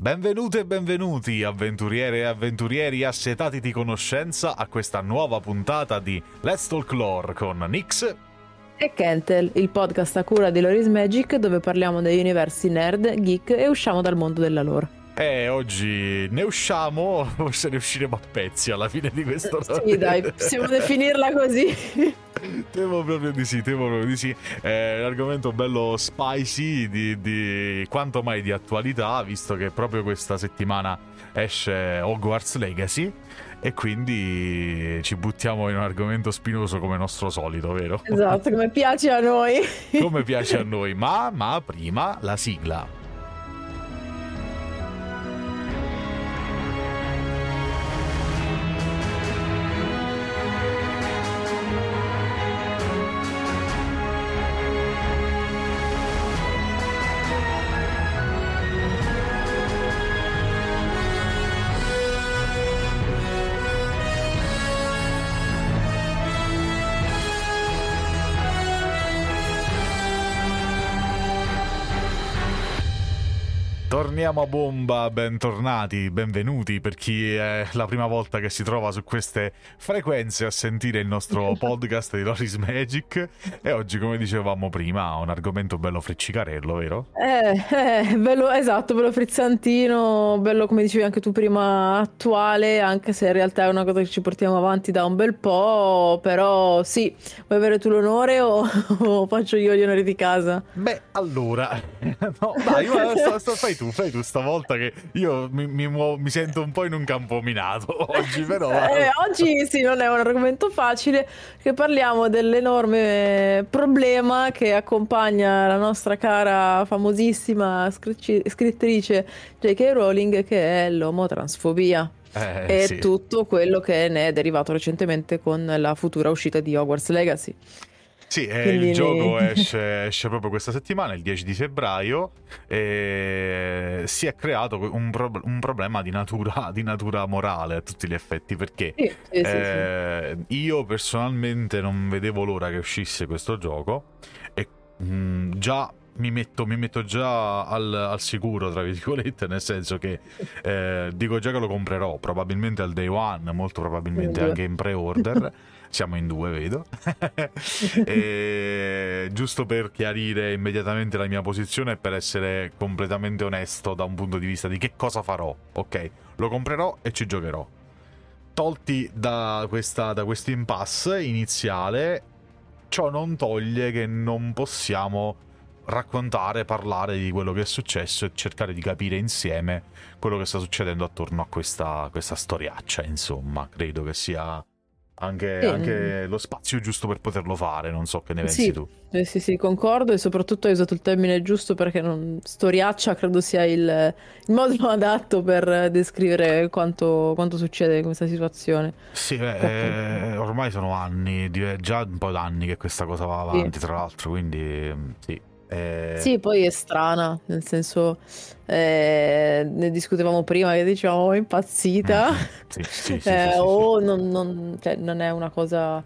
Benvenute e benvenuti, avventuriere e avventurieri assetati di conoscenza, a questa nuova puntata di Let's Talk Lore con Nix e Kentel, il podcast a cura di Loris Magic dove parliamo degli universi nerd, geek e usciamo dal mondo della lore. E oggi ne usciamo, forse ne usciremo a pezzi alla fine di questo. sì, dai, possiamo definirla così. Temo proprio di sì, temo proprio di sì. È un argomento bello spicy, di, di quanto mai di attualità, visto che proprio questa settimana esce Hogwarts Legacy e quindi ci buttiamo in un argomento spinoso come nostro solito, vero? Esatto, come piace a noi. come piace a noi, ma, ma prima la sigla. Torniamo a bomba, bentornati, benvenuti per chi è la prima volta che si trova su queste frequenze a sentire il nostro podcast di Loris Magic e oggi come dicevamo prima un argomento bello freccicarello, vero? Eh, eh, bello, esatto, bello frizzantino, bello come dicevi anche tu prima attuale, anche se in realtà è una cosa che ci portiamo avanti da un bel po', però sì, vuoi avere tu l'onore o, o faccio io gli onori di casa? Beh, allora, no, dai, sto, sto, fai tu, fai tu stavolta che io mi, mi, muovo, mi sento un po' in un campo minato oggi, però... Eh, oggi sì, non è un argomento facile, che parliamo dell'enorme problema che accompagna la nostra cara, famosissima scrittrice J.K. Rowling, che è l'omotransfobia. Eh, e sì. tutto quello che ne è derivato recentemente con la futura uscita di Hogwarts Legacy. Sì, eh, il gioco esce, esce, proprio questa settimana, il 10 di febbraio, e si è creato un, pro- un problema di natura, di natura, morale a tutti gli effetti, perché sì, sì, eh, sì, io personalmente non vedevo l'ora che uscisse questo gioco e mh, mm, già mi metto, mi metto, già al, al, sicuro, tra virgolette, nel senso che eh, dico già che lo comprerò, probabilmente al day one, molto probabilmente anche in pre-order. Siamo in due, vedo. e, giusto per chiarire immediatamente la mia posizione e per essere completamente onesto da un punto di vista di che cosa farò. Ok, lo comprerò e ci giocherò. Tolti da, questa, da questo impasse iniziale, ciò non toglie che non possiamo raccontare, parlare di quello che è successo e cercare di capire insieme quello che sta succedendo attorno a questa, questa storiaccia, insomma, credo che sia anche, anche, lo spazio giusto per poterlo fare, non so che ne pensi sì, tu. Eh, sì, sì, concordo e soprattutto hai usato il termine giusto perché non, storiaccia credo sia il, il modo adatto per descrivere quanto, quanto, succede in questa situazione. Sì, beh, eh, ormai sono anni, già un po' d'anni che questa cosa va avanti, sì. tra l'altro, quindi sì. Eh... Sì, poi è strana, nel senso, eh, ne discutevamo prima che dicevamo oh, impazzita, mm, sì, sì, sì, eh, o non, non, cioè, non, è una cosa...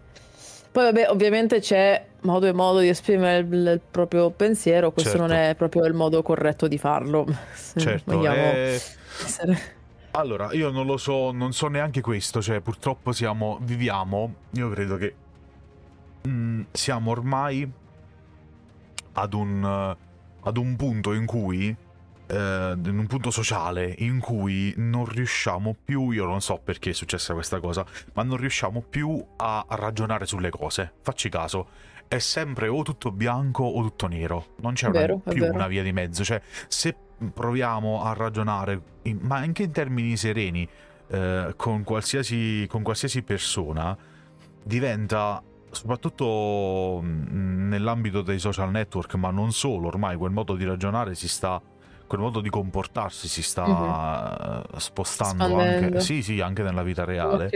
Poi vabbè, ovviamente c'è modo e modo di esprimere il, il proprio pensiero, questo certo. non è proprio il modo corretto di farlo. Certo, vogliamo eh, essere... Allora, io non lo so, non so neanche questo, cioè purtroppo siamo, viviamo, io credo che mm, siamo ormai ad un, ad un punto in cui eh, in un punto sociale in cui non riusciamo più, io non so perché è successa questa cosa, ma non riusciamo più a ragionare sulle cose. Facci caso, è sempre o tutto bianco o tutto nero, non c'è vero, una, più una via di mezzo. Cioè, se proviamo a ragionare, in, ma anche in termini sereni, eh, con, qualsiasi, con qualsiasi persona, diventa soprattutto nell'ambito dei social network, ma non solo, ormai quel modo di ragionare si sta quel modo di comportarsi si sta uh-huh. spostando Spandendo. anche, sì, sì, anche nella vita reale.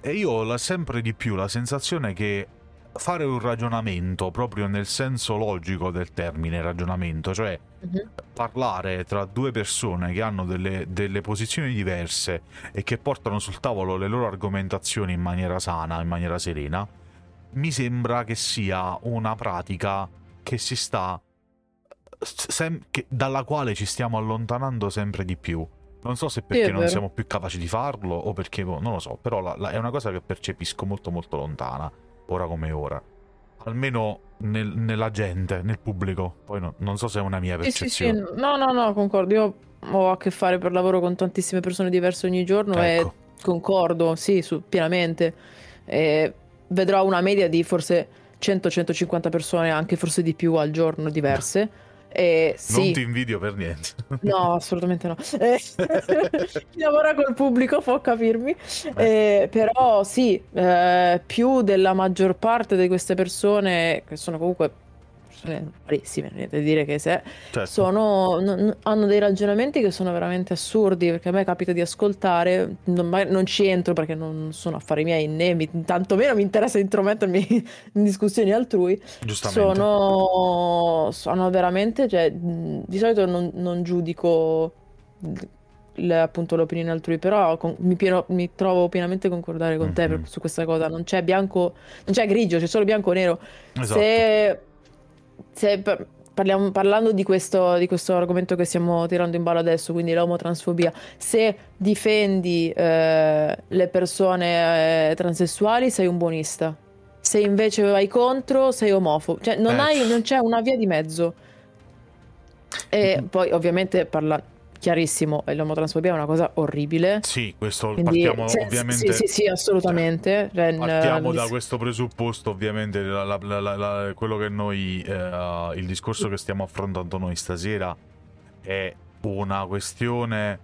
E io ho sempre di più la sensazione che fare un ragionamento proprio nel senso logico del termine ragionamento, cioè uh-huh. parlare tra due persone che hanno delle, delle, posizioni diverse e che portano sul tavolo le loro argomentazioni in maniera sana, in maniera serena, mi sembra che sia una pratica che si sta sem- che, dalla quale ci stiamo allontanando sempre di più. Non so se perché non siamo più capaci di farlo o perché, boh, non lo so, però la, la, è una cosa che percepisco molto molto lontana, ora come ora. Almeno nel, nella gente, nel pubblico. Poi no, non so se è una mia percezione. Sì, sì, sì. No, no, no, concordo. Io ho a che fare per lavoro con tantissime persone diverse ogni giorno ecco. e concordo, sì, su, pienamente. E vedrò una media di forse 100-150 persone, anche forse di più al giorno diverse. Eh, sì. Non ti invidio per niente. No, assolutamente no. Eh, chi lavora col pubblico può capirmi. Eh, però sì, eh, più della maggior parte di queste persone, che sono comunque bravissime, niente da dire che se certo. sono, n- hanno dei ragionamenti che sono veramente assurdi, perché a me capita di ascoltare, non, non ci entro perché non sono affari miei né mi, tantomeno mi interessa intromettermi in discussioni altrui, sono, sono veramente, cioè, di solito non, non giudico le, appunto l'opinione altrui, però con, mi, pieno, mi, trovo pienamente a concordare con mm-hmm. te per, su questa cosa. Non c'è bianco, non c'è grigio, c'è solo bianco o nero. Esatto. Se se parliamo, parlando di questo, di questo, argomento che stiamo tirando in ballo adesso, quindi l'omotransfobia, se difendi eh, le persone eh, transessuali sei un buonista, se invece vai contro sei omofobo, cioè non, eh. hai, non c'è una via di mezzo. E poi ovviamente parlando chiarissimo, l'omotransfobia è una cosa orribile. Sì, questo Quindi, partiamo se, ovviamente... Sì, sì, sì, assolutamente. Cioè, partiamo da questo presupposto, ovviamente, la, la, la, quello che noi, eh, il discorso che stiamo affrontando noi stasera è una questione,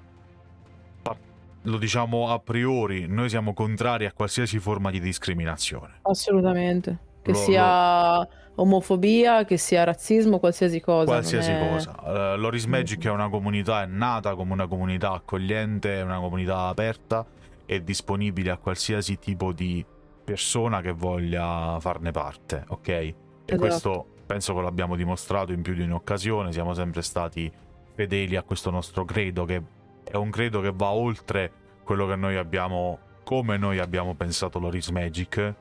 lo diciamo a priori, noi siamo contrari a qualsiasi forma di discriminazione. Assolutamente. Che lo, sia... Lo omofobia, che sia razzismo, qualsiasi cosa. Qualsiasi è... cosa. Uh, Loris Magic è una comunità, è nata come una comunità accogliente, è una comunità aperta e disponibile a qualsiasi tipo di persona che voglia farne parte, ok? E esatto. questo penso che l'abbiamo dimostrato in più di un'occasione, siamo sempre stati fedeli a questo nostro credo, che è un credo che va oltre quello che noi abbiamo, come noi abbiamo pensato Loris Magic,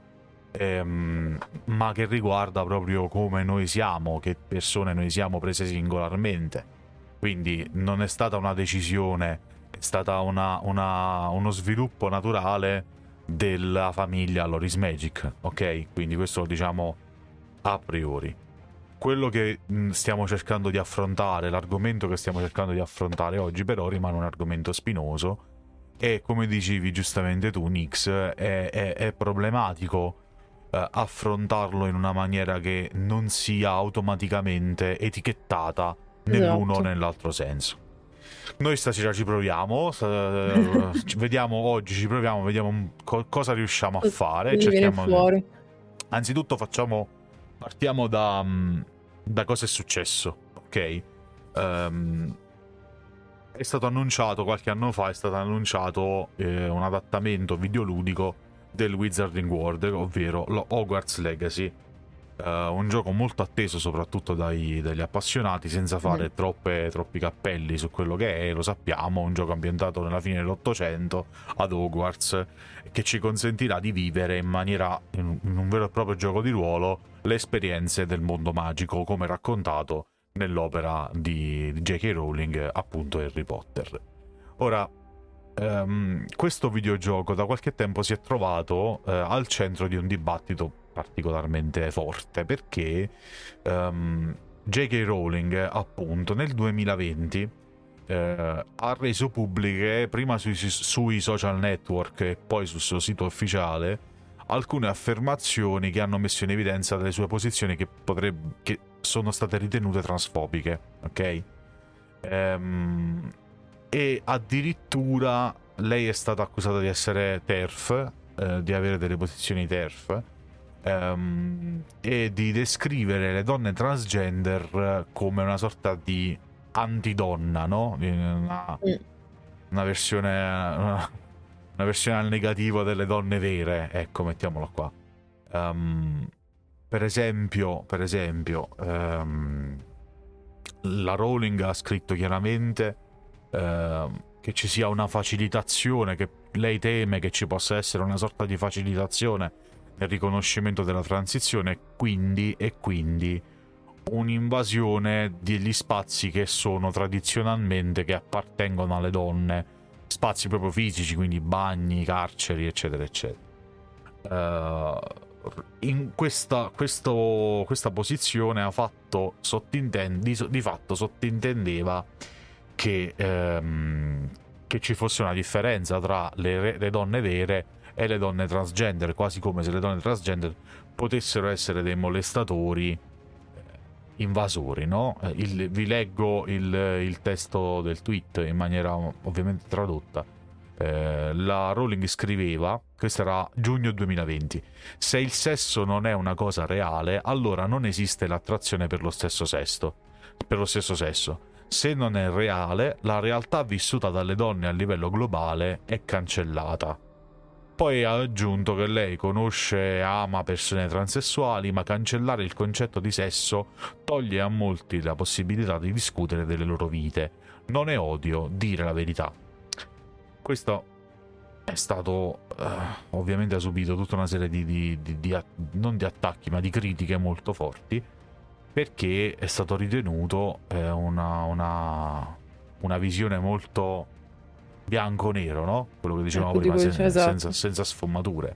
ehm, ma che riguarda proprio come noi siamo, che persone noi siamo prese singolarmente. Quindi non è stata una decisione, è una, uno sviluppo naturale della famiglia Loris Magic, ok? Quindi questo lo diciamo a priori. Quello che stiamo cercando di affrontare, l'argomento che stiamo cercando di affrontare oggi però rimane un argomento spinoso e come dicevi giustamente tu, Nix, è, è, è problematico eh, affrontarlo in una maniera che non sia automaticamente etichettata nell'uno esatto. o nell'altro senso. Noi stasera ci proviamo, eh, ci vediamo oggi, ci proviamo, vediamo co- cosa riusciamo a fare. Cerchiamo fuori. Anzitutto facciamo, partiamo da, mm, da cosa è successo, ok? Um, è stato annunciato qualche anno fa, è stato annunciato eh, un adattamento videoludico del Wizarding World, ovvero lo Hogwarts Legacy. Uh, un gioco molto atteso soprattutto dai, dagli appassionati, senza fare mm. troppe, troppi cappelli su quello che è, lo sappiamo, un gioco ambientato nella fine dell'Ottocento ad Hogwarts, che ci consentirà di vivere in maniera, in un vero e proprio gioco di ruolo, le esperienze del mondo magico, come raccontato nell'opera di J.K. Rowling, appunto Harry Potter. Ora, Um, questo videogioco da qualche tempo si è trovato uh, al centro di un dibattito particolarmente forte perché ehm, J.K. Rowling appunto nel 2020 uh, eh, ha reso pubbliche prima sui, sui, social network e poi sul suo sito ufficiale alcune affermazioni che hanno messo in evidenza delle sue posizioni che, potrebbe, che sono state ritenute transfobiche ok um, e addirittura lei è stata accusata di essere TERF, eh, di avere delle posizioni TERF ehm, e di descrivere le donne transgender come una sorta di antidonna, no? Una, mm. una versione una, una, versione al negativo delle donne vere, ecco, mettiamolo qua. Um, per esempio, per esempio um, la Rowling ha scritto chiaramente Ehm, che ci sia una facilitazione, che lei teme che ci possa essere una sorta di facilitazione nel riconoscimento della transizione, quindi, e quindi un'invasione degli spazi che sono tradizionalmente che appartengono alle donne, spazi proprio fisici, quindi bagni, carceri, eccetera, eccetera. Uh, in questa, questo, questa, posizione ha fatto di, di, fatto sottintendeva che, ehm, che, ci fosse una differenza tra le, le donne vere e le donne transgender, quasi come se le donne transgender potessero essere dei molestatori invasori, no? Eh, il, vi leggo il, il, testo del tweet in maniera ovviamente tradotta. Eh, la Rowling scriveva, questo era giugno 2020, se il sesso non è una cosa reale, allora non esiste l'attrazione per lo stesso sesso. Per lo stesso sesso. Se non è reale, la realtà vissuta dalle donne a livello globale è cancellata. Poi ha aggiunto che lei conosce e ama persone transessuali, ma cancellare il concetto di sesso toglie a molti la possibilità di discutere delle loro vite. Non è odio, dire la verità. Questo è stato uh, ovviamente ha subito tutta una serie di, di, di, di, non di attacchi ma di critiche molto forti perché è stato ritenuto eh, una, una, una visione molto bianco-nero, no? Quello che dicevamo ecco, prima, sen- esatto. senza, senza, sfumature.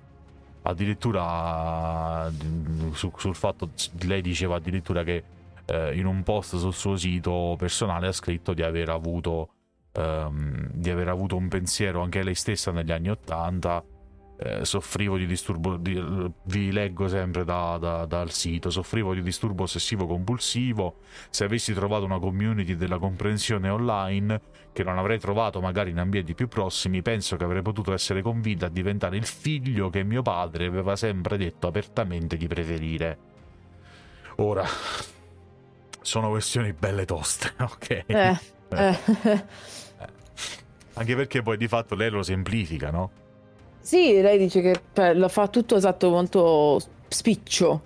Addirittura su, sul fatto, lei diceva addirittura che eh, in un post sul suo sito personale ha scritto di aver avuto, ehm, di aver avuto un pensiero anche lei stessa negli anni Ottanta eh, soffrivo di disturbo, di, vi leggo sempre da, da, dal sito, soffrivo di disturbo ossessivo compulsivo, se avessi trovato una community della comprensione online che non avrei trovato magari in ambienti più prossimi, penso che avrei potuto essere convinta a diventare il figlio che mio padre aveva sempre detto apertamente di preferire. Ora, sono questioni belle toste, ok? Eh, eh. eh. Anche perché poi di fatto lei lo semplifica, no? Sì, lei dice che cioè, lo fa tutto esatto molto spiccio,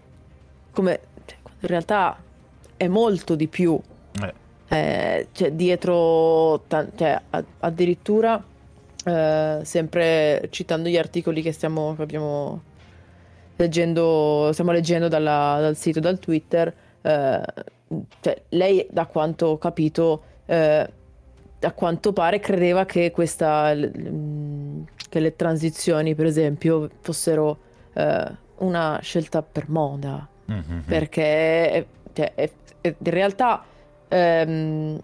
come cioè, in realtà è molto di più. Eh. Eh, cioè, dietro, cioè, addirittura, eh, sempre citando gli articoli che stiamo, che abbiamo leggendo, stiamo leggendo dalla, dal sito, dal Twitter, eh, cioè, lei, da quanto ho capito, eh, a quanto pare credeva che questa che le transizioni, per esempio, fossero eh, una scelta per moda. Mm-hmm. Perché cioè, è, è, in realtà ehm,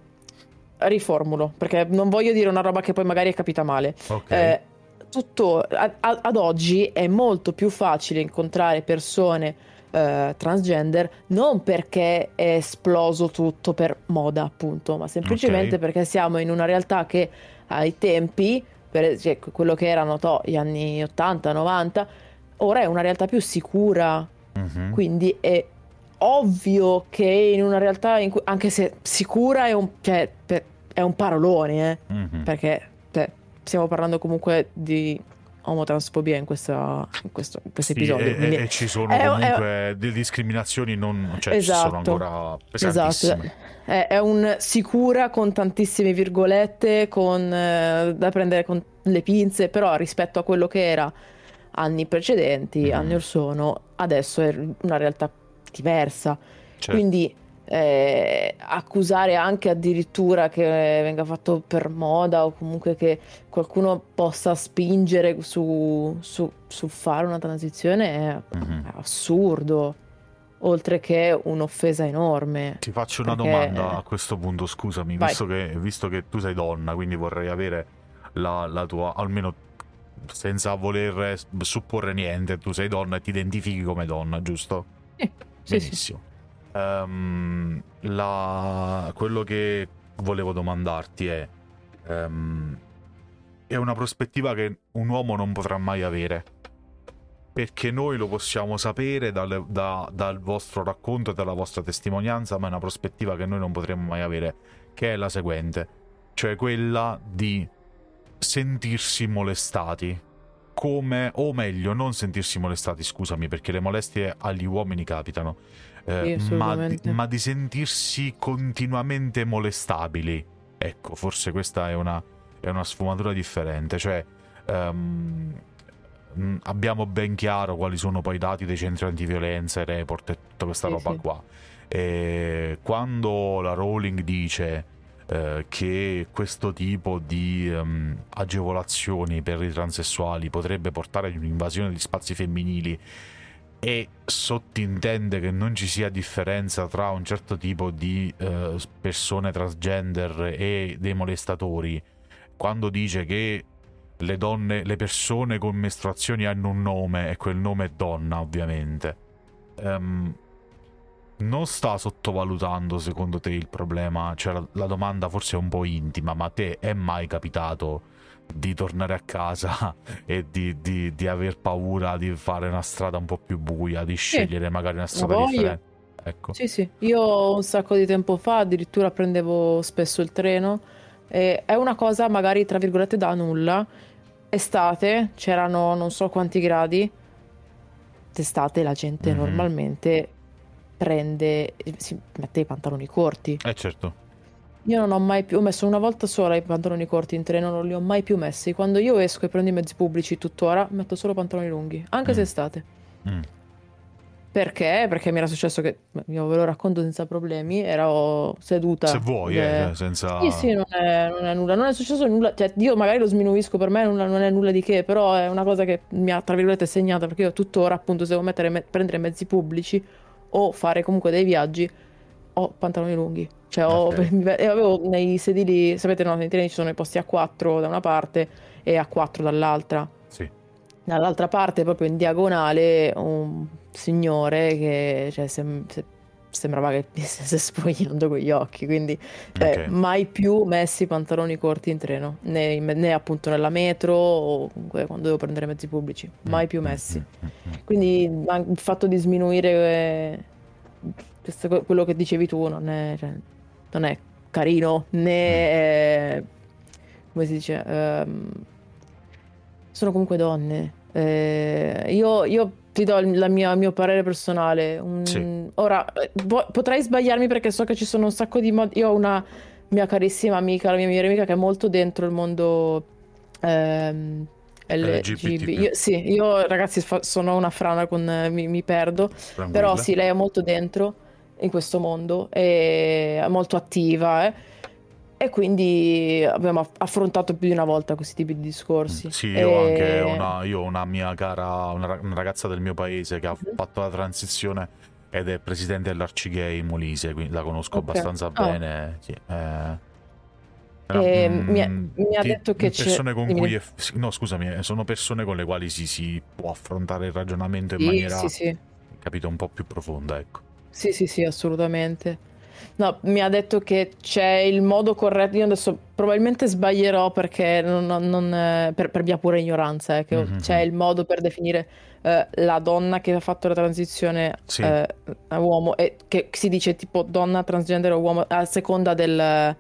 riformulo, perché non voglio dire una roba che poi magari è capita male. Okay. Eh, tutto, a, a, ad oggi è molto più facile incontrare persone eh, transgender non perché è esploso tutto per moda, appunto, ma semplicemente okay. perché siamo in una realtà che ai tempi per, cioè, quello che erano to, gli anni 80, 90, ora è una realtà più sicura. Mm-hmm. Quindi è ovvio che in una realtà in cui, anche se sicura è un, cioè, è un parolone, eh, mm-hmm. perché cioè, stiamo parlando comunque di omotransfobia in, questa, in questo, in questo sì, episodio. E, e, ci sono è, comunque è, delle discriminazioni non, cioè, esatto, ci sono ancora pesantissime. Esatto. È, è un sicura con tantissime virgolette, con, eh, da prendere con le pinze, però rispetto a quello che era anni precedenti, mm. anni or sono, adesso è una realtà diversa. Certo. Quindi eh, accusare anche addirittura che venga fatto per moda o comunque che qualcuno possa spingere su, su, su fare una transizione è, mm-hmm. assurdo. Oltre che un'offesa enorme. Ti faccio una perché... domanda a questo punto, scusami, visto che, visto che, tu sei donna, quindi vorrei avere la, la tua, almeno senza voler supporre niente, tu sei donna e ti identifichi come donna, giusto? Sì, Benissimo. Sì, sì. Um, la... quello che volevo domandarti è: um, è una prospettiva che un uomo non potrà mai avere. Perché noi lo possiamo sapere dalle, da, dal vostro racconto e dalla vostra testimonianza, ma è una prospettiva che noi non potremo mai avere, che è la seguente, cioè quella di sentirsi molestati. Come, o meglio, non sentirsi molestati, scusami, perché le molestie agli uomini capitano, eh, ma, di, ma, di, sentirsi continuamente molestabili. Ecco, forse questa è una, è una sfumatura differente. Cioè, um, abbiamo ben chiaro quali sono poi i dati dei centri antiviolenza, i report e tutta questa sì, roba sì. qua. E quando la Rowling dice eh, che questo tipo di um, agevolazioni per i transessuali potrebbe portare ad un'invasione di spazi femminili e sottintende che non ci sia differenza tra un certo tipo di uh, persone transgender e dei molestatori, quando dice che le donne, le persone con mestruazioni hanno un nome e quel nome è donna, ovviamente. Um, non sta sottovalutando secondo te il problema? Cioè la, la, domanda forse è un po' intima, ma a te è mai capitato di tornare a casa e di, di, di aver paura di fare una strada un po' più buia, di scegliere sì. magari una strada differente? Ecco. Sì, sì, io un sacco di tempo fa addirittura prendevo spesso il treno e è una cosa magari tra virgolette da nulla. Estate, c'erano non so quanti gradi. D'estate la gente mm-hmm. normalmente prende, si mette i pantaloni corti. Eh certo. Io non ho mai più, ho messo una volta sola i pantaloni corti in treno, non li ho mai più messi. Quando io esco e prendo i mezzi pubblici tuttora, metto solo pantaloni lunghi, anche mm. se estate. Mm. Perché? Perché mi era successo che, io ve lo racconto senza problemi, ero seduta. Se vuoi, eh, senza... Sì, sì, non è, non è, nulla. Non è successo nulla, cioè io magari lo sminuisco, per me non, è nulla di che, però è una cosa che mi ha, tra virgolette, segnata, perché io tuttora, appunto, se devo mettere, prendere mezzi pubblici o fare comunque dei viaggi, ho pantaloni lunghi. Cioè, ho, okay. avevo nei sedili, sapete, no, nei treni ci sono i posti a 4 da una parte e a 4 dall'altra. Sì. Dall'altra parte, proprio in diagonale, un signore che cioè, sem- se- sembrava che mi stesse spogliando con gli occhi. Quindi, cioè, okay. mai più messi pantaloni corti in treno, né, né, appunto nella metro o comunque quando devo prendere mezzi pubblici. Mai più messi. Quindi, il fatto di sminuire questo, quello che dicevi tu non è, cioè, non è carino né è, come si dice ehm, sono comunque donne eh, io, io, ti do il mia, mio parere personale un, sì. ora po- potrei sbagliarmi perché so che ci sono un sacco di modi io ho una mia carissima amica la mia migliore amica che è molto dentro il mondo ehm, LGB. Io, sì, io ragazzi fa- sono una frana con mi, mi perdo, Tranquilla. però sì, lei è molto dentro in questo mondo, è molto attiva. Eh? E quindi abbiamo affrontato più di una volta questi tipi di discorsi. Sì, io ho anche una, io una mia cara, una, ragazza del mio paese che ha mm-hmm. fatto la transizione ed è presidente dell'Arcigay Molise, quindi la conosco okay. abbastanza oh. bene. Sì, eh. Eh, mm, mi, ha, mi ha detto che persone c'è... con cui è, no scusami eh, sono persone con le quali si, si può affrontare il ragionamento in sì, maniera sì, sì. capito un po' più profonda ecco sì, sì, sì, assolutamente. No, mi ha detto che c'è il modo corretto. Io adesso probabilmente sbaglierò perché non, non, eh, per, per, mia pura ignoranza, eh, che mm-hmm. c'è il modo per definire eh, la donna che ha fatto la transizione sì. eh, a uomo e che si dice tipo donna transgender o uomo a seconda del,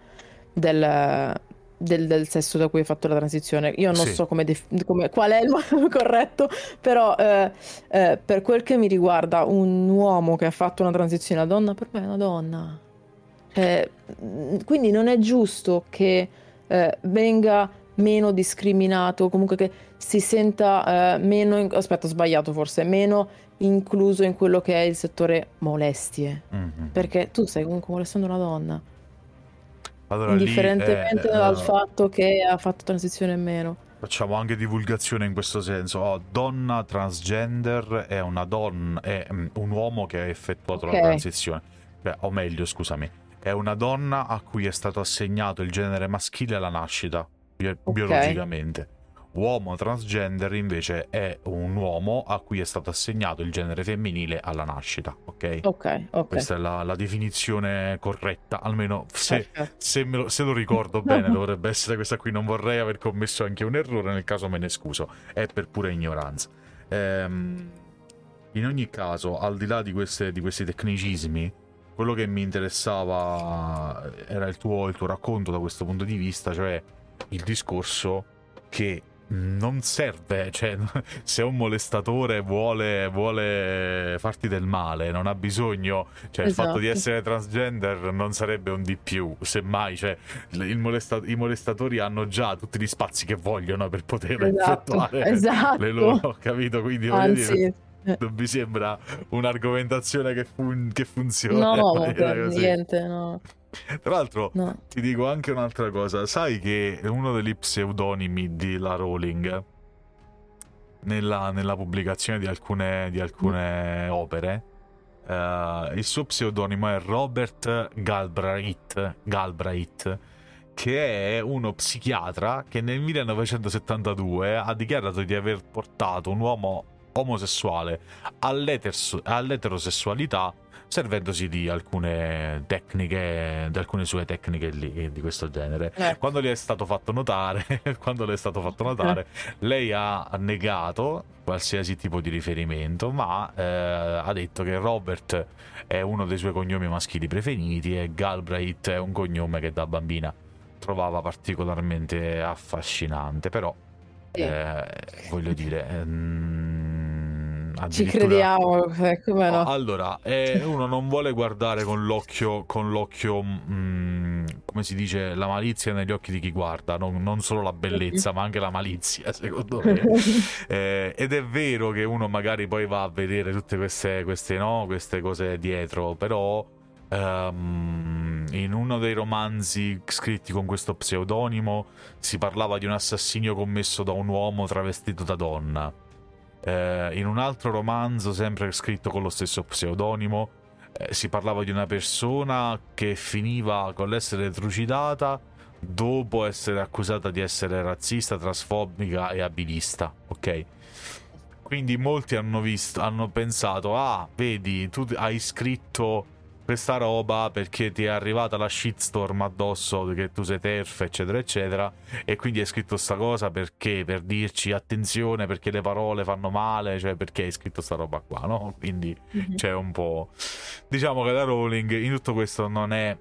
del, del, del, sesso da cui hai fatto la transizione. Io non sì. so come def- come, qual è il modo corretto, però eh, eh, per quel che mi riguarda, un uomo che ha fatto una transizione a donna, per me è una donna. Eh, quindi non è giusto che eh, venga meno discriminato, comunque che si senta eh, meno, in- aspetta ho sbagliato forse, meno incluso in quello che è il settore molestie. Mm-hmm. Perché tu stai comunque molestando una donna allora, Indifferentemente è, dal uh, fatto che ha fatto transizione in meno. Facciamo anche divulgazione in questo senso. Oh, donna transgender è una donna, è um, un uomo che ha effettuato okay. la transizione. Beh, o meglio, scusami, è una donna a cui è stato assegnato il genere maschile alla nascita, bi- okay. biologicamente. Uomo transgender invece è un uomo a cui è stato assegnato il genere femminile alla nascita, ok? Ok, ok. Questa è la, la definizione corretta, almeno se, se, lo, se lo, ricordo bene dovrebbe essere questa qui, non vorrei aver commesso anche un errore, nel caso me ne scuso, è per pura ignoranza. Ehm, in ogni caso, al di là di, queste, di questi tecnicismi, quello che mi interessava era il tuo, il tuo racconto da questo punto di vista, cioè il discorso che non serve, cioè se un molestatore vuole, vuole, farti del male, non ha bisogno, cioè esatto. il fatto di esatto. essere transgender non sarebbe un di più, semmai, cioè molesta- i molestatori hanno già tutti gli spazi che vogliono per poter esatto. effettuare esatto. le loro, capito? Quindi Anzi, dire... non mi sembra un'argomentazione che, fun- che funziona. No, no, per niente, no. Tra l'altro, no. ti dico anche un'altra cosa. Sai che uno degli pseudonimi di la Rowling nella, nella pubblicazione di alcune, di alcune mm. opere, uh, il suo pseudonimo è Robert Galbraith, Galbraith, che è uno psichiatra che nel 1972 ha dichiarato di aver portato un uomo omosessuale all'eterosessualità servendosi di alcune tecniche, di alcune sue tecniche lì, di questo genere. Eh. Quando le è stato fatto notare, quando le è stato fatto notare, eh. lei ha negato qualsiasi tipo di riferimento, ma eh, ha detto che Robert è uno dei suoi cognomi maschili preferiti e Galbraith è un cognome che da bambina trovava particolarmente affascinante, però eh, voglio dire... Ehm, ci crediamo, eh, come no? Allora, eh, uno non vuole guardare con l'occhio, con l'occhio mh, mm, come si dice, la malizia negli occhi di chi guarda, non, non solo la bellezza, ma anche la malizia, secondo me. eh, ed è vero che uno magari poi va a vedere tutte queste, queste, no, queste cose dietro, però Um, in uno dei romanzi scritti con questo pseudonimo si parlava di un assassinio commesso da un uomo travestito da donna. Eh, in un altro romanzo, sempre scritto con lo stesso pseudonimo, eh, si parlava di una persona che finiva con l'essere trucidata dopo essere accusata di essere razzista, trasfobica e abilista. Ok? Quindi molti hanno visto, hanno pensato: ah, vedi, tu hai scritto questa roba perché ti è arrivata la shitstorm addosso che tu sei terf eccetera eccetera e quindi hai scritto sta cosa perché? Per dirci attenzione perché le parole fanno male cioè perché hai scritto sta roba qua no? Quindi mm-hmm. c'è un po' diciamo che la Rowling in tutto questo non è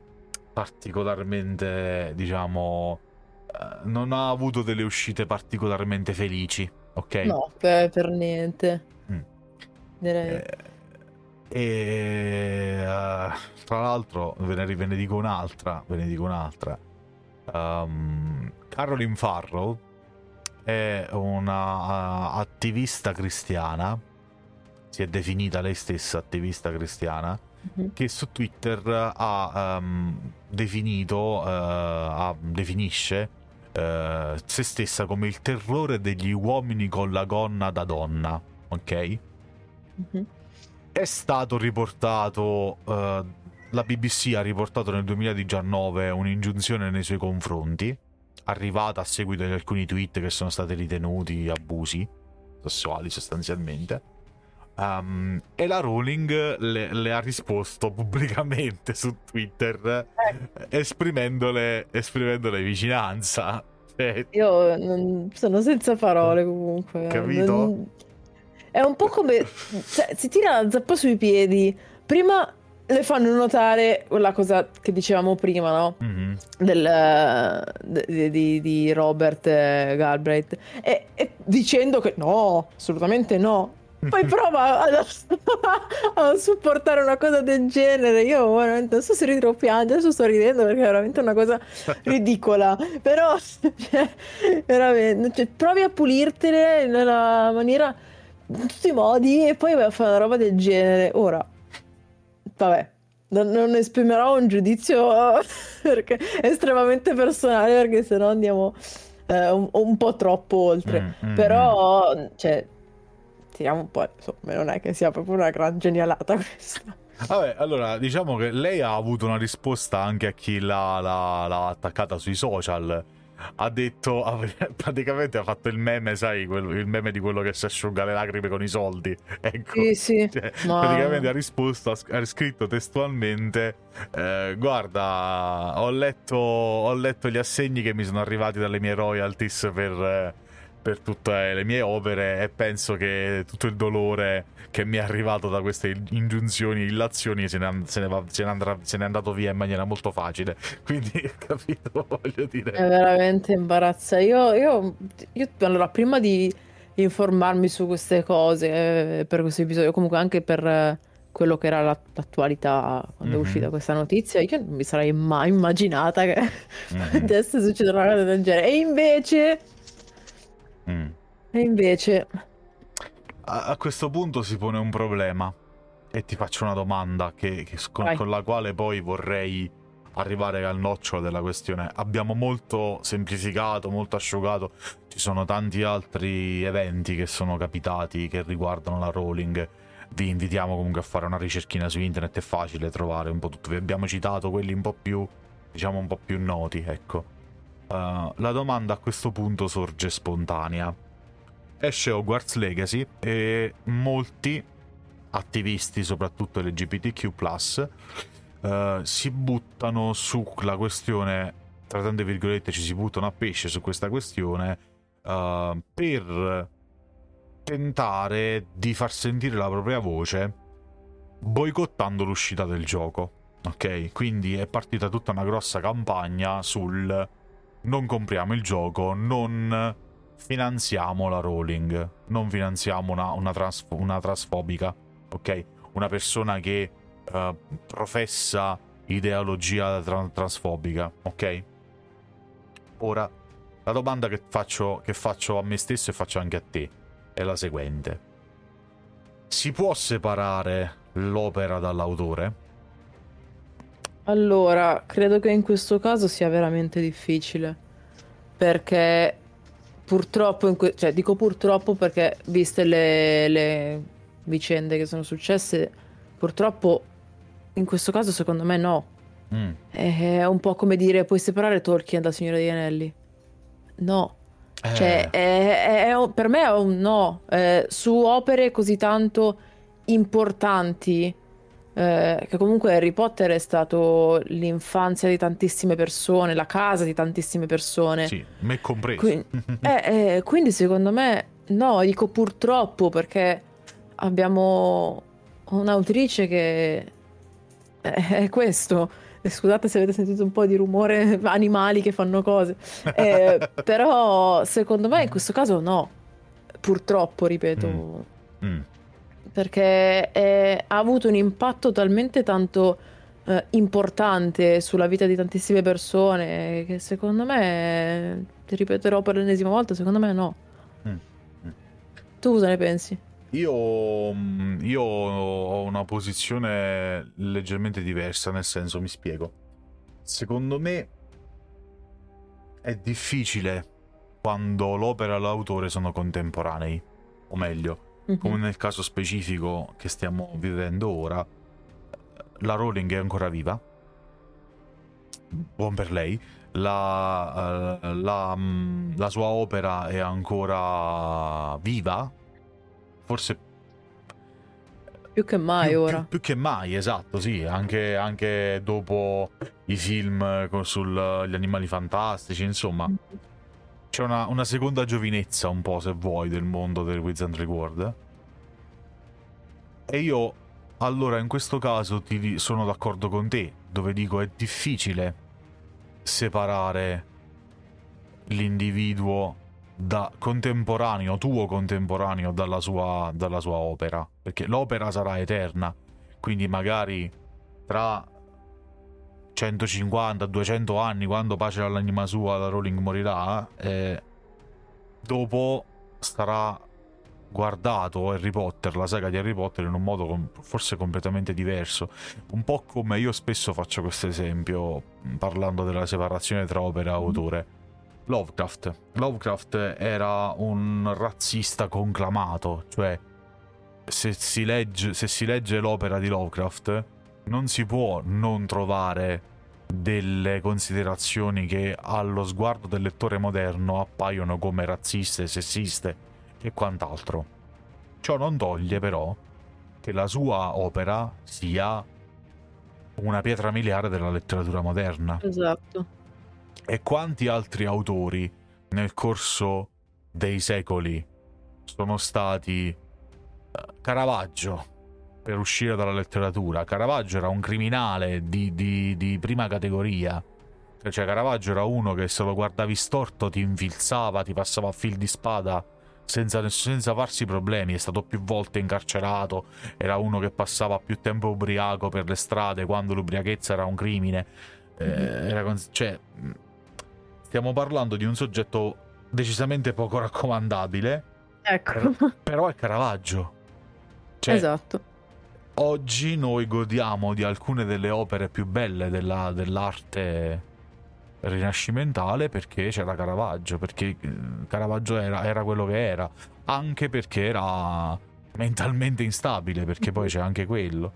particolarmente diciamo eh, non ha avuto delle uscite particolarmente felici ok? No per, per niente. Mm. direi eh, e uh, tra l'altro ve ne, ve ne, dico un'altra, ve ne dico un'altra. Um, Caroline Farrow è una uh, attivista cristiana, si è definita lei stessa attivista cristiana, mm-hmm. che su Twitter ha um, definito, uh, ha, definisce uh, se stessa come il terrore degli uomini con la gonna da donna, ok? Mm-hmm è stato riportato. Uh, la BBC ha riportato nel 2019 un'ingiunzione nei suoi confronti, arrivata a seguito di alcuni tweet che sono stati ritenuti abusi sessuali sostanzialmente. Um, e la Rowling le, le, ha risposto pubblicamente su Twitter eh. esprimendole, esprimendole vicinanza. Cioè... Io non, sono senza parole comunque. Capito? Non è un po' come... Cioè, si tira la zappa sui piedi. Prima le fanno notare quella cosa che dicevamo prima, no? Mm-hmm. Del, de, di, di, Robert Galbraith. E, e, dicendo che no, assolutamente no. Poi prova a, a, supportare una cosa del genere. Io veramente non so se ridere o piangere, adesso sto ridendo perché è veramente una cosa ridicola. Però, cioè, veramente, cioè, provi a pulirtene nella maniera in tutti i modi e poi vai a fare una roba del genere. Ora, vabbè, non, non esprimerò un giudizio perché è estremamente personale perché sennò andiamo eh, un, un, po' troppo oltre. Mm, mm, Però, mm. cioè, tiriamo un po', insomma, non è che sia proprio una gran genialata questa. Vabbè, allora diciamo che lei ha avuto una risposta anche a chi l'ha, l'ha, l'ha attaccata sui social ha detto, praticamente ha fatto il meme, sai, quel, il meme di quello che si asciuga le lacrime con i soldi. Ecco, sì, sì. Cioè, Ma... praticamente ha risposto, ha scritto testualmente, eh, guarda, ho letto, ho letto, gli assegni che mi sono arrivati dalle mie royalties per... Eh, per tutte le mie opere e penso che tutto il dolore che mi è arrivato da queste ingiunzioni, illazioni, se ne, se ne, va, se ne, andrà, se ne è andato via in maniera molto facile. Quindi, capito, voglio dire. È veramente imbarazza. Io, io, io allora, prima di informarmi su queste cose, eh, per questo episodio, comunque anche per... Eh, quello che era l'attualità quando mm-hmm. è mhm. uscita questa notizia, io non mi sarei mai immaginata che mm-hmm. adesso succederà una cosa del genere. E invece Mm. E invece... a, a, questo punto si pone un problema e ti faccio una domanda che, che, con, con la quale poi vorrei arrivare al nocciolo della questione. Abbiamo molto semplificato, molto asciugato. Ci sono tanti altri eventi che sono capitati che riguardano la Rowling. Vi invitiamo comunque a fare una ricerchina su internet, è facile trovare un po' tutto. Vi abbiamo citato quelli un po' più, diciamo, un po' più noti, ecco. Uh, la domanda a questo punto sorge spontanea. Esce Hogwarts Legacy e molti attivisti, soprattutto LGBTQ, uh, si buttano sulla questione, tra tante virgolette, ci si buttano a pesce su questa questione uh, per tentare di far sentire la propria voce boicottando l'uscita del gioco. Ok, quindi è partita tutta una grossa campagna sul non compriamo il gioco, non finanziamo la Rowling, non finanziamo una, una, trans, una transfobica, ok? Una persona che uh, professa ideologia tra- transfobica, ok? Ora, la domanda che faccio, che faccio a me stesso e faccio anche a te è la seguente. Si può separare l'opera dall'autore? Allora, credo che in questo caso sia veramente difficile. Perché purtroppo, que- cioè dico purtroppo perché viste le, le vicende che sono successe, purtroppo in questo caso secondo me no. Mm. È un po' come dire puoi separare Tolkien dal Signore degli Anelli. No. Eh. Cioè, è, è, è, per me è un no. Eh, su opere così tanto importanti, eh, che comunque Harry Potter è stato l'infanzia di tantissime persone, la casa di tantissime persone. Sì, me compreso. Quindi, eh, eh, quindi secondo me no, dico purtroppo perché abbiamo un'autrice che è questo. Scusate se avete sentito un po' di rumore, animali che fanno cose. Eh, però secondo me in questo caso no. Purtroppo, ripeto. Mm. Mm. Perché è, ha avuto un impatto talmente tanto eh, importante sulla vita di tantissime persone che secondo me, ti ripeterò per l'ennesima volta, secondo me no. Mm. mm. Tu cosa ne pensi? Io, mm, io, ho una posizione leggermente diversa, nel senso, mi spiego. Secondo me è difficile quando l'opera e l'autore sono contemporanei, o meglio, mm-hmm. come nel caso specifico che stiamo vivendo ora, la Rowling è ancora viva, buon per lei, la, uh, la, mm, la sua opera è ancora viva, forse più che mai più, ora. Più, più, che mai, esatto, sì. Anche, anche dopo i film sugli animali fantastici, insomma. C'è una, una, seconda giovinezza, un po', se vuoi, del mondo del Wizardry World. E io, allora, in questo caso, ti, sono d'accordo con te, dove dico è difficile separare l'individuo da contemporaneo, tuo contemporaneo dalla sua, dalla sua opera, perché l'opera sarà eterna, quindi magari tra 150-200 anni, quando pace all'anima sua, la Rowling morirà, eh, dopo sarà guardato Harry Potter, la saga di Harry Potter in un modo com- forse completamente diverso. Un po' come io spesso faccio questo esempio parlando della separazione tra opera e autore. Lovecraft. Lovecraft era un razzista conclamato, cioè se si, legge, se si legge l'opera di Lovecraft non si può non trovare delle considerazioni che allo sguardo del lettore moderno appaiono come razziste, sessiste e quant'altro. Ciò non toglie però che la sua opera sia una pietra miliare della letteratura moderna. Esatto. E quanti altri autori nel corso dei secoli sono stati eh, Caravaggio per uscire dalla letteratura. Caravaggio era un criminale di, di, di prima categoria. Cioè, Caravaggio era uno che se lo guardavi storto ti infilzava, ti passava a fil di spada senza, senza, farsi problemi. È stato più volte incarcerato. Era uno che passava più tempo ubriaco per le strade quando l'ubriachezza era un crimine. Eh, mm-hmm. era, cioè, stiamo parlando di un soggetto decisamente poco raccomandabile Ecco. Però, però è Caravaggio. Cioè, esatto. Oggi noi godiamo di alcune delle opere più belle della, dell'arte rinascimentale perché c'era Caravaggio, perché eh, Caravaggio era, era, quello che era, anche perché era mentalmente instabile, perché poi c'è anche quello.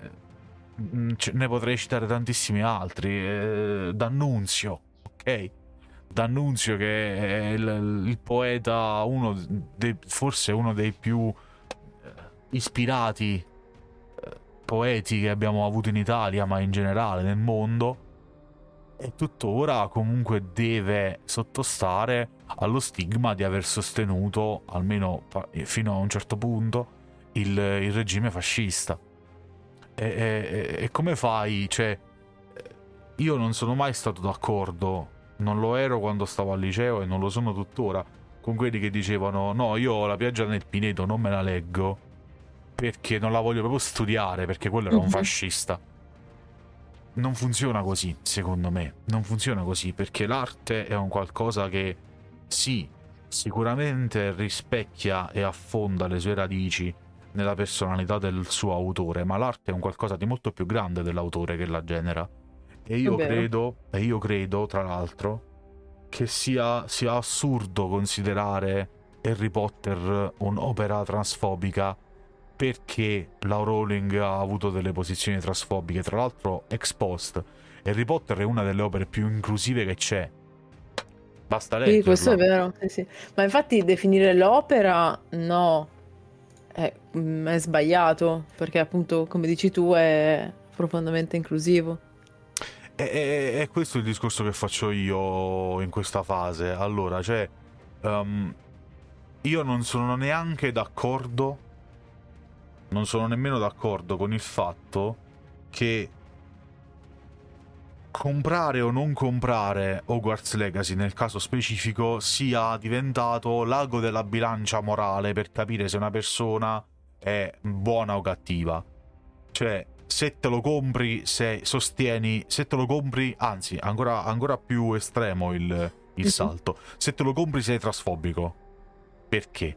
Eh, ne potrei citare tantissimi altri. Eh, D'Annunzio, ok? D'Annunzio che è il, il poeta, uno dei, forse uno dei più ispirati poeti che abbiamo avuto in Italia, ma in generale nel mondo e tuttora comunque deve sottostare allo stigma di aver sostenuto, almeno fino a un certo punto, il, il regime fascista. E, e, e, come fai? Cioè, io non sono mai stato d'accordo, non lo ero quando stavo al liceo e non lo sono tuttora, con quelli che dicevano no, io la piaggia nel Pineto non me la leggo perché non la voglio proprio studiare, perché quello era un mhm. fascista non funziona così, secondo me. Non funziona così perché l'arte è un qualcosa che sì, sicuramente rispecchia e affonda le sue radici nella personalità del suo autore, ma l'arte è un qualcosa di molto più grande dell'autore che la genera. E io credo, e io credo, tra l'altro, che sia, sia assurdo considerare Harry Potter un'opera transfobica perché la Rowling ha avuto delle posizioni trasfobiche. Tra l'altro, ex post, Harry Potter è una delle opere più inclusive che c'è. Basta leggere. Sì, questo è vero. Sì, sì. Ma infatti definire l'opera no, è, mm, è sbagliato, perché appunto, come dici tu, è profondamente inclusivo. È, è, è, questo il discorso che faccio io in questa fase. Allora, cioè, um, io non sono neanche d'accordo non sono nemmeno d'accordo con il fatto che comprare o non comprare Hogwarts Legacy nel caso specifico sia diventato l'ago della bilancia morale per capire se una persona è buona o cattiva. Cioè, se te lo compri, se sostieni, se te lo compri, anzi, ancora, ancora più estremo il, il mhm. salto, se te lo compri sei trasfobico. Perché?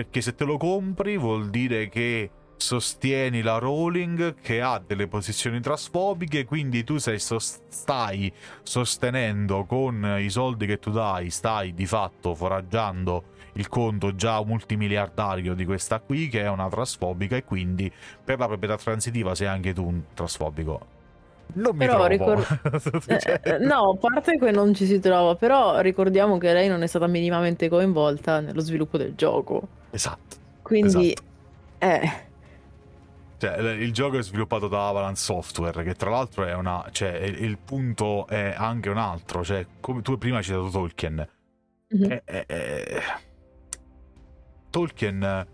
Perché se te lo compri vuol dire che sostieni la Rowling che ha delle posizioni trasfobiche, quindi tu sei, stai sostenendo con i soldi che tu dai, stai di fatto foraggiando il conto già multimiliardario di questa qui che è una trasfobica e quindi per la proprietà transitiva sei anche tu un trasfobico. Non mi però ricor- cioè... eh, no, a parte che non ci si trova, però ricordiamo che lei non è stata minimamente coinvolta nello sviluppo del gioco. Esatto. Quindi, esatto. eh. Cioè, il gioco è sviluppato da Avalanche Software, che tra l'altro è una. Cioè, il punto è anche un altro. Cioè, come tu prima hai citato Tolkien. Mm-hmm. È, è, è... Tolkien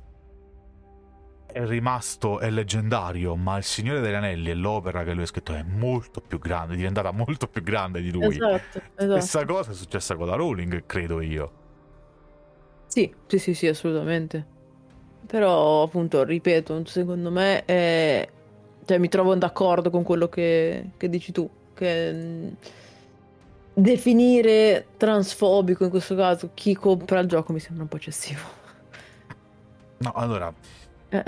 è rimasto, è leggendario, ma Il Signore degli Anelli e l'opera che lui ha scritto è molto più grande, è diventata molto più grande di lui. Esatto, esatto. Stessa cosa è successa con la Rowling, credo io. Sì, sì, sì, sì, assolutamente. Però, appunto, ripeto, secondo me è... Cioè, mi trovo d'accordo con quello che, che dici tu, che mm, definire transfobico in questo caso chi compra il gioco mi sembra un po' eccessivo. No, allora, eh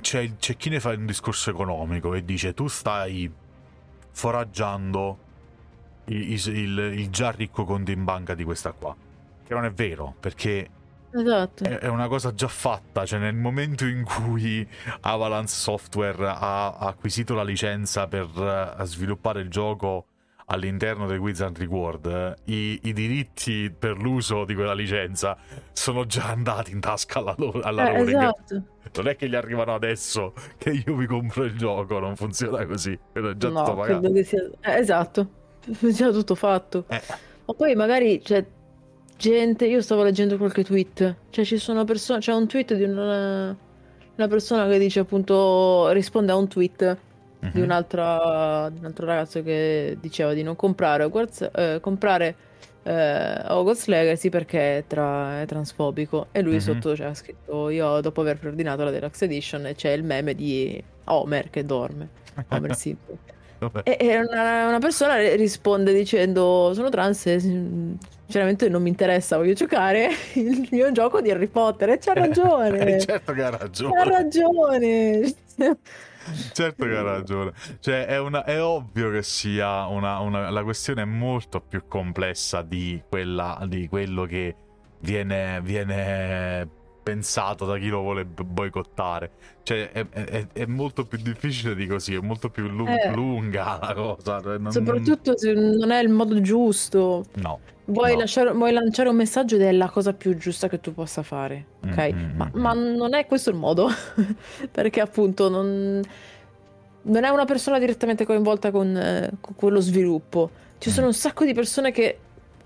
c'è, c'è chi ne fa un discorso economico e dice tu stai foraggiando il, il, il già ricco conto in banca di questa qua. Che non è vero, perché Esatto. È, una cosa già fatta, cioè nel momento in cui Avalanche Software ha acquisito la licenza per uh, sviluppare il gioco all'interno del Wizardry World, i, i, diritti per l'uso di quella licenza sono già andati in tasca alla, alla eh, Rowling. Esatto. Non è che gli arrivano adesso che io mi compro il gioco, non funziona così. È già no, tutto pagato. Sia... eh, esatto, è già tutto fatto. Eh. Ma poi magari, cioè, gente, io stavo leggendo qualche tweet, cioè ci sono persone, c'è un tweet di una, una persona che dice appunto, risponde a un tweet uh-huh. di, un'altra, di un altro ragazzo che diceva di non comprare Hogwarts, eh, comprare eh, Hogwarts Legacy perché è, tra, è transfobico. E lui uh-huh. sotto c'è scritto io dopo aver preordinato la Deluxe Edition c'è il meme di Homer che dorme. Homer Simpson e, e una, una, persona risponde dicendo sono trans e sinceramente non mi interessa, voglio giocare il mio gioco di Harry Potter e c'ha ragione. certo che ha ragione. Ha ragione. certo che ha ragione. Cioè, è, una, è ovvio che sia una, una, La questione è molto più complessa di, quella, di quello che viene, viene pensato da chi lo vuole boicottare. Cioè, è, è, è, molto più difficile di così, è molto più lung- eh, lunga la cosa. Cioè, non... Soprattutto se non è il modo giusto. No. Vuoi, no. Lasciare, vuoi, lanciare un messaggio ed è la cosa più giusta che tu possa fare, ok? Mm-hmm. Ma, ma, non è questo il modo, perché appunto non, non, è una persona direttamente coinvolta con, eh, con quello sviluppo. Ci sono un sacco di persone che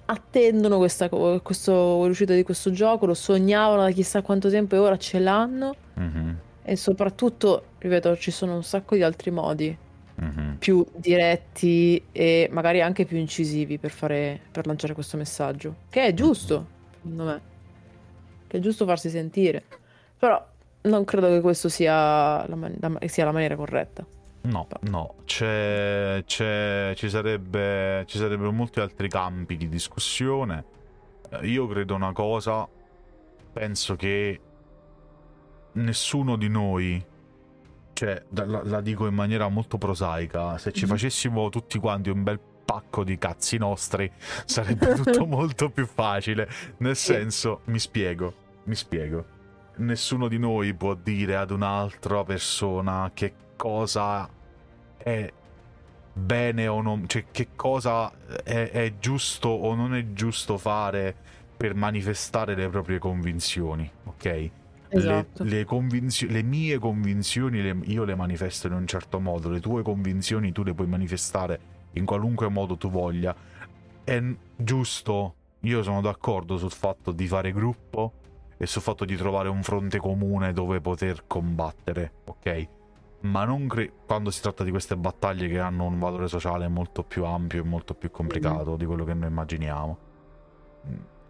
attendono questa, questo, l'uscita di questo gioco, lo sognavano da chissà quanto tempo e ora ce l'hanno. Mm-hmm. E soprattutto, ripeto, ci sono un sacco di altri modi mm-hmm. più diretti e magari anche più incisivi per, fare, per lanciare questo messaggio. Che è giusto, secondo me. Che è giusto farsi sentire. Però non credo che questo sia man- sia la maniera corretta. No, no, c'è, c'è, ci, sarebbe, ci sarebbero molti altri campi di discussione. Eh, io credo una cosa, penso che nessuno di noi, cioè la, la dico in maniera molto prosaica, se ci mm-hmm. facessimo tutti quanti un bel pacco di cazzi nostri sarebbe tutto molto più facile. Nel senso, mi spiego, mi spiego. Nessuno di noi può dire ad un'altra persona che cosa è bene o non, cioè che cosa è, è giusto o non è giusto fare per manifestare le proprie convinzioni, ok? Esatto. Le, le, convinzio- le, mie convinzioni le, io le manifesto in un certo modo, le tue convinzioni tu le puoi manifestare in qualunque modo tu voglia. È giusto, io sono d'accordo sul fatto di fare gruppo e sul fatto di trovare un fronte comune dove poter combattere, ok? Ma non cre- quando si tratta di queste battaglie che hanno un valore sociale molto più ampio e molto più complicato mm. di quello che noi immaginiamo.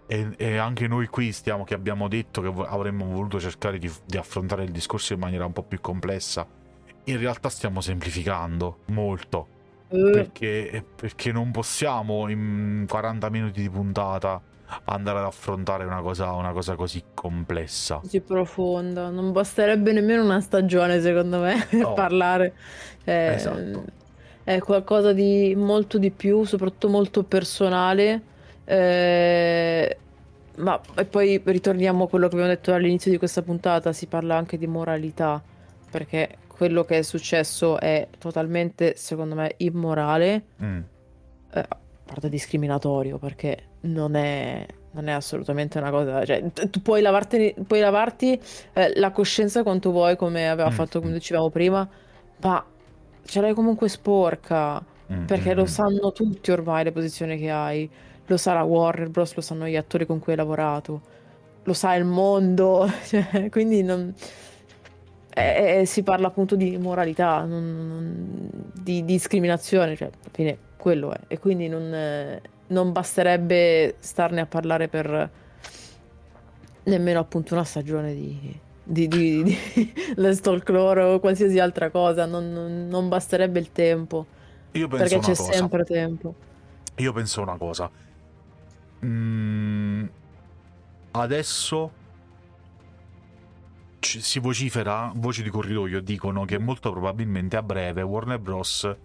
E, e, anche noi qui stiamo che abbiamo detto che avremmo voluto cercare di, di, affrontare il discorso in maniera un po' più complessa. In realtà stiamo semplificando molto. Uh. Perché, perché non possiamo in 40 minuti di puntata andare ad affrontare una cosa, una cosa così complessa. Così profonda. Non basterebbe nemmeno una stagione, secondo me, per parlare. Eh, esatto. È qualcosa di molto di più, soprattutto molto personale. Eh, ma e poi ritorniamo a quello che abbiamo detto all'inizio di questa puntata, si parla anche di moralità, perché quello che è successo è totalmente, secondo me, immorale. Mm. Eh, a parte discriminatorio, perché non è, non è assolutamente una cosa. Cioè, tu puoi, puoi lavarti eh, la coscienza quanto vuoi, come aveva mm. fatto, come dicevamo prima, ma ce l'hai comunque sporca. Mm. Perché lo mm, mm. sanno tutti ormai le posizioni che hai. Lo sa la Warner Bros., lo sanno gli attori con cui hai lavorato, lo sa il mondo. Cioè, quindi non. Eh, si parla appunto di moralità, non, di, di discriminazione, cioè, alla fine quello è. E quindi non, eh, non basterebbe starne a parlare per nemmeno appunto una stagione di, di, di, di Talk Lore o qualsiasi altra cosa, non, non, basterebbe il tempo. Perché c'è cosa. sempre tempo. Io penso una cosa. Mm, adesso si vocifera, voci di corridoio dicono che molto probabilmente a breve Warner Bros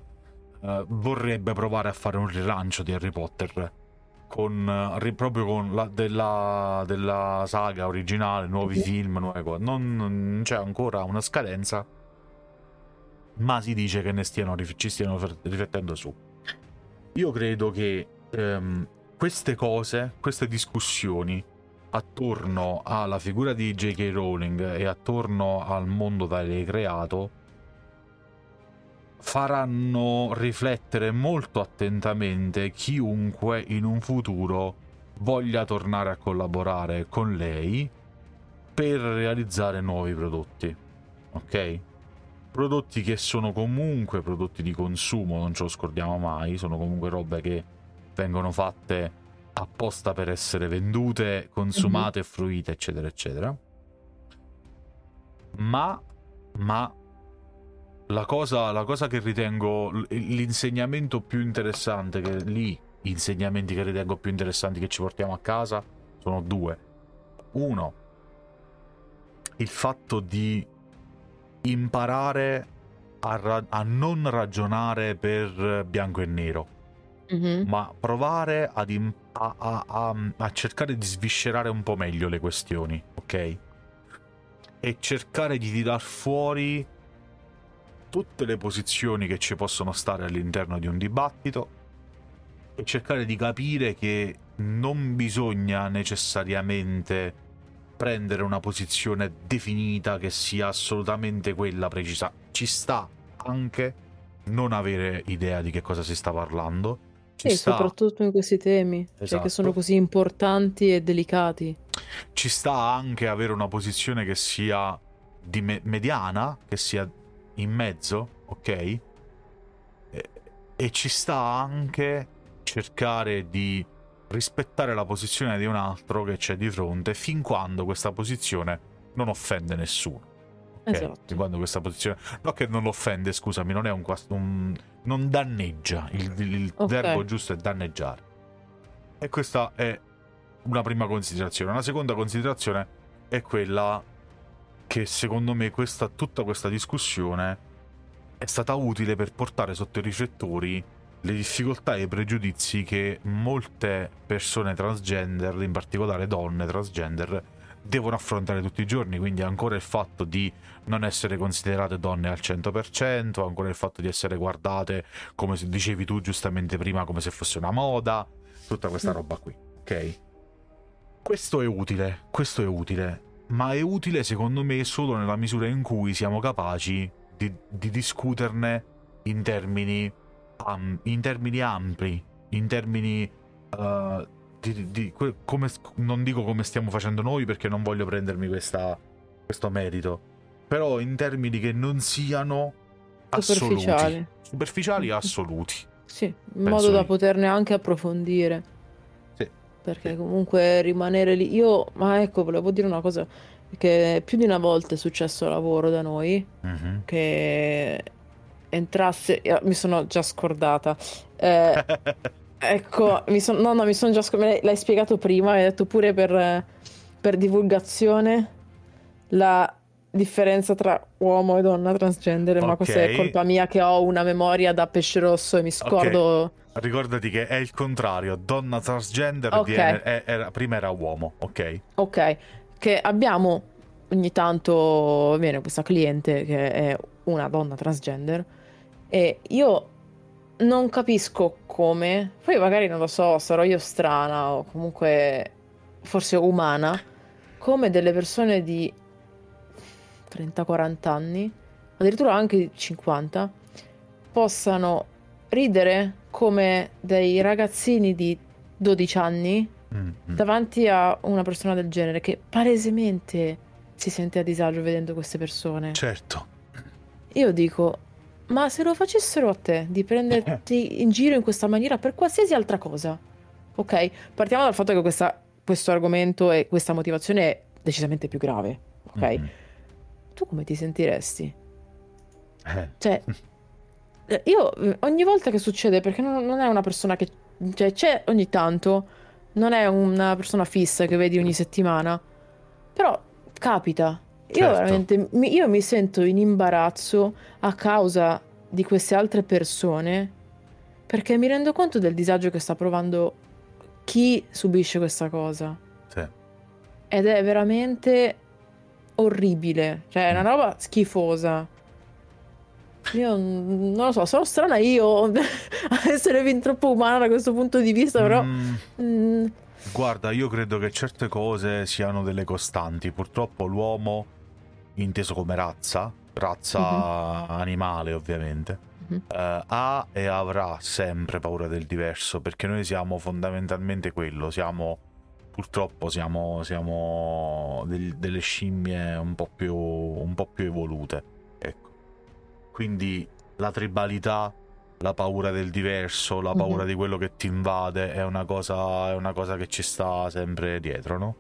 uh, vorrebbe provare a fare un rilancio di Harry Potter con, uh, proprio con la, della, della, saga originale, nuovi film, nuove cose. Non, non, c'è ancora una scadenza, ma si dice che ne stiano, ci stiano riflettendo su. Io credo che um, queste cose, queste discussioni attorno alla figura di J.K. Rowling e attorno al mondo da lei creato faranno riflettere molto attentamente chiunque in un futuro voglia tornare a collaborare con lei per realizzare nuovi prodotti. Ok? Prodotti che sono comunque prodotti di consumo, non ce lo scordiamo mai, sono comunque robe che vengono fatte apposta per essere vendute, consumate, mm-hmm. fruite, eccetera, eccetera. Ma, ma la cosa, la cosa che ritengo l'insegnamento più interessante che lì insegnamenti che ritengo più interessanti che ci portiamo a casa sono due. Uno, il fatto di imparare a, ra- a non ragionare per bianco e nero, mm-hmm. ma provare ad imp- a, a, a cercare di sviscerare un po' meglio le questioni, ok? E cercare di tirar fuori tutte le posizioni che ci possono stare all'interno di un dibattito e cercare di capire che non bisogna necessariamente prendere una posizione definita che sia assolutamente quella precisa. Ci sta anche non avere idea di che cosa si sta parlando. Ci sì, sta... soprattutto in questi temi, esatto. cioè che sono esatto. così importanti e delicati. Ci sta anche avere una posizione che sia di me- mediana, che sia in mezzo, ok? E, e ci sta anche cercare di rispettare la posizione di un altro che c'è di fronte fin quando questa posizione non offende nessuno. Okay? Esatto. Fin quando questa posizione... No che non offende, scusami, non è un... un non danneggia, il, il okay. verbo giusto è danneggiare. E questa è una prima considerazione. Una seconda considerazione è quella che secondo me questa, tutta questa discussione è stata utile per portare sotto i riflettori le difficoltà e i pregiudizi che molte persone transgender, in particolare donne transgender, devono affrontare tutti i giorni, quindi ancora il fatto di non essere considerate donne al 100%, ancora il fatto di essere guardate, come dicevi tu giustamente prima, come se fosse una moda, tutta questa mm. roba qui, ok? Questo è utile, questo è utile, ma è utile secondo me solo nella misura in cui siamo capaci di, di discuterne in termini um, in termini ampli, in termini uh, di, di, come, non dico come stiamo facendo noi perché non voglio prendermi questa, questo merito, però in termini che non siano superficiali, assoluti. superficiali e assoluti. Sì, in modo da poterne anche approfondire. Perché comunque rimanere lì. Io, ma ecco, volevo dire una cosa che più di una volta è successo lavoro da noi mm-hmm. che entrasse. Mi sono già scordata. Eh, ecco, mi son, no, no, mi sono già scordata. L'hai spiegato prima, hai detto pure per, per divulgazione la differenza tra uomo e donna transgender, okay. ma questa è colpa mia che ho una memoria da pesce rosso e mi scordo. Okay. Ricordati che è il contrario, donna transgender okay. viene, è, era, prima era uomo, ok? Ok, che abbiamo ogni tanto viene questa cliente che è una donna transgender e io non capisco come, poi magari non lo so, sarò io strana o comunque forse umana, come delle persone di 30-40 anni, addirittura anche 50, possano ridere come dei ragazzini di 12 anni mm-hmm. davanti a una persona del genere che palesemente si sente a disagio vedendo queste persone. Certo. Io dico, ma se lo facessero a te di prenderti in giro in questa maniera per qualsiasi altra cosa, ok? Partiamo dal fatto che questa, questo argomento e questa motivazione è decisamente più grave, ok? Mm-hmm. Tu come ti sentiresti? Eh. Cioè, io ogni volta che succede, perché non, non è una persona che... Cioè, c'è ogni tanto, non è una persona fissa che vedi ogni settimana, però capita Certo. Io veramente mi, io mi sento in imbarazzo a causa di queste altre persone perché mi rendo conto del disagio che sta provando chi subisce questa cosa. Sì. Ed è veramente orribile, cioè è una mm. roba schifosa. Io non lo so, sono strana io a essere fin troppo umana da questo punto di vista, però... Mm. Mm. Guarda, io credo che certe cose siano delle costanti. Purtroppo l'uomo inteso come razza, razza uh-huh. animale ovviamente, uh-huh. eh, ha e avrà sempre paura del diverso perché noi siamo fondamentalmente quello, siamo purtroppo siamo, siamo del, delle scimmie un po, più, un po' più evolute. Quindi la tribalità, la paura del diverso, la paura uh-huh. di quello che ti invade è una, cosa, è una cosa che ci sta sempre dietro, no?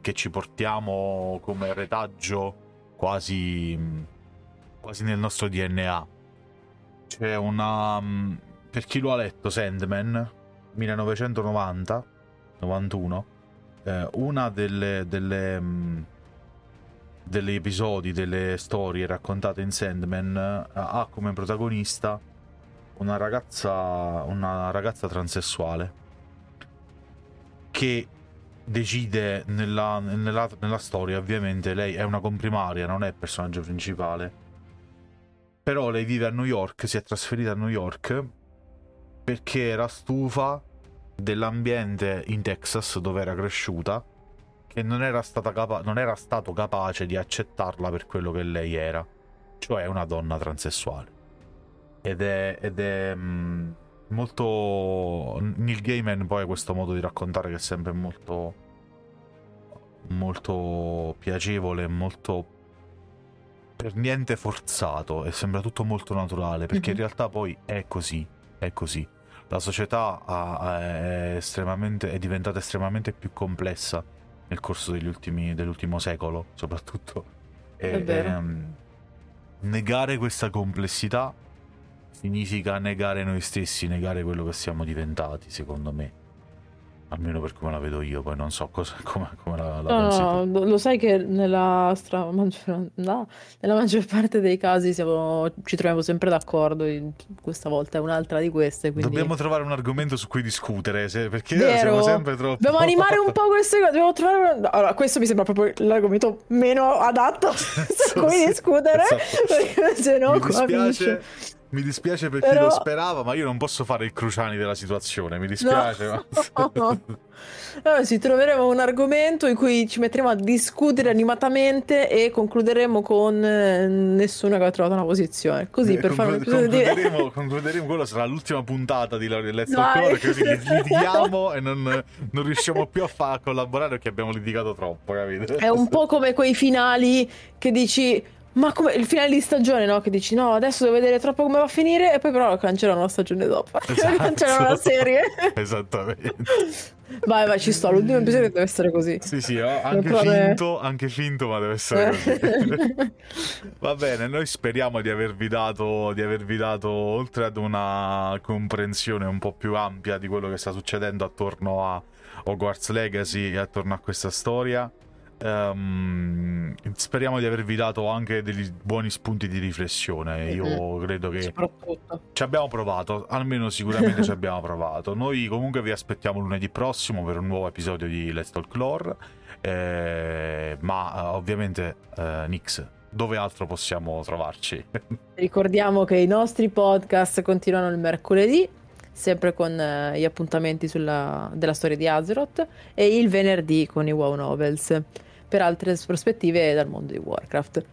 Che ci portiamo come retaggio quasi, quasi nel nostro DNA. C'è una... Per chi lo ha letto, Sandman, 1990, 91, eh, una delle, delle, delle, episodi, delle storie raccontate in Sandman eh, ha come protagonista una ragazza, una ragazza transessuale che decide nella, nella, nella, storia, ovviamente lei è una comprimaria, non è il personaggio principale. Però lei vive a New York, si è trasferita a New York perché era stufa dell'ambiente in Texas dove era cresciuta, che non era, capa- non era stato capace di accettarla per quello che lei era, cioè una donna transessuale. Ed è, ed è mh, mm, molto Neil Gaiman poi ha questo modo di raccontare che è sempre molto molto piacevole molto per niente forzato e sembra tutto molto naturale perché mm-hmm. in realtà poi è così è così la società ha, è, è diventata estremamente più complessa nel corso degli ultimi, dell'ultimo secolo soprattutto e, ehm, negare questa complessità significa negare noi stessi, negare quello che siamo diventati, secondo me. Almeno per come la vedo io, poi non so cosa, come, come la, la no, no, lo sai che nella, stra... maggior... no, nella maggior parte dei casi siamo... ci troviamo sempre d'accordo. Questa volta è un'altra di queste. Quindi... Dobbiamo trovare un argomento su cui discutere, se... perché Vero. siamo sempre troppo. Dobbiamo animare un po' queste cose. Dobbiamo trovare... Allora, questo mi sembra proprio l'argomento meno adatto su cui discutere. Esatto. Perché se no, qua finisce mi dispiace per Però... chi lo sperava, ma io non posso fare il Cruciani della situazione. Mi dispiace. No. Ma... allora, ci troveremo un argomento in cui ci metteremo a discutere animatamente e concluderemo con eh, nessuno che ha trovato una posizione. Così eh, per conclu- fare un concluderemo, di... concluderemo, quello sarà l'ultima puntata di Let's Talk così litighiamo e non, non, riusciamo più a, fa- a collaborare perché abbiamo litigato troppo, capite? È un po' come quei finali che dici ma come il finale di stagione, no? Che dici no, adesso devo vedere troppo come va a finire e poi però cancellano la stagione dopo. Esatto. cancellano la serie. Esattamente. Vai, vai, ci sto. L'ultimo episodio deve essere così. Sì, sì, anche finto, anche finto, ma deve essere così. Va bene, noi speriamo di avervi dato, di avervi dato, oltre ad una comprensione un po' più ampia di quello che sta succedendo attorno a Hogwarts Legacy e attorno a questa storia Um, speriamo di avervi dato anche degli buoni spunti di riflessione. Io credo che ci abbiamo provato, almeno sicuramente ci abbiamo provato. Noi comunque vi aspettiamo lunedì prossimo per un nuovo episodio di Let's Talk Lore. Eh, ma eh, ovviamente, eh, Nix, dove altro possiamo trovarci? Ricordiamo che i nostri podcast continuano il mercoledì sempre con eh, gli appuntamenti sulla, della storia di Azeroth, e il venerdì con i Wow Novels per altre prospettive dal mondo di Warcraft.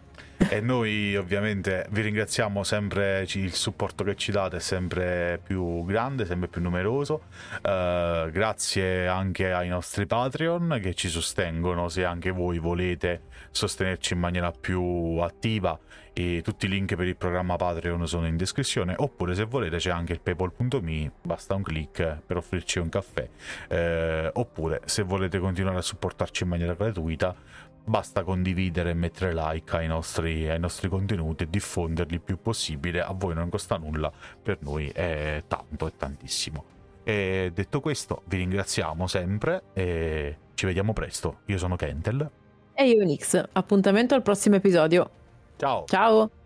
E noi ovviamente vi ringraziamo sempre, il supporto che ci date è sempre più grande, sempre più numeroso. Uh, grazie anche ai nostri Patreon che ci sostengono se anche voi volete sostenerci in maniera più attiva. E tutti i link per il programma Patreon sono in descrizione. Oppure se volete c'è anche il paypal.me basta un clic per offrirci un caffè. Eh, oppure se volete continuare a supportarci in maniera gratuita basta condividere e mettere like ai nostri, ai nostri contenuti e diffonderli il più possibile. A voi non costa nulla per noi è tanto e tantissimo. E detto questo vi ringraziamo sempre e ci vediamo presto. Io sono Kentel. E io Nix. Appuntamento al prossimo episodio. Ciao. Ciao.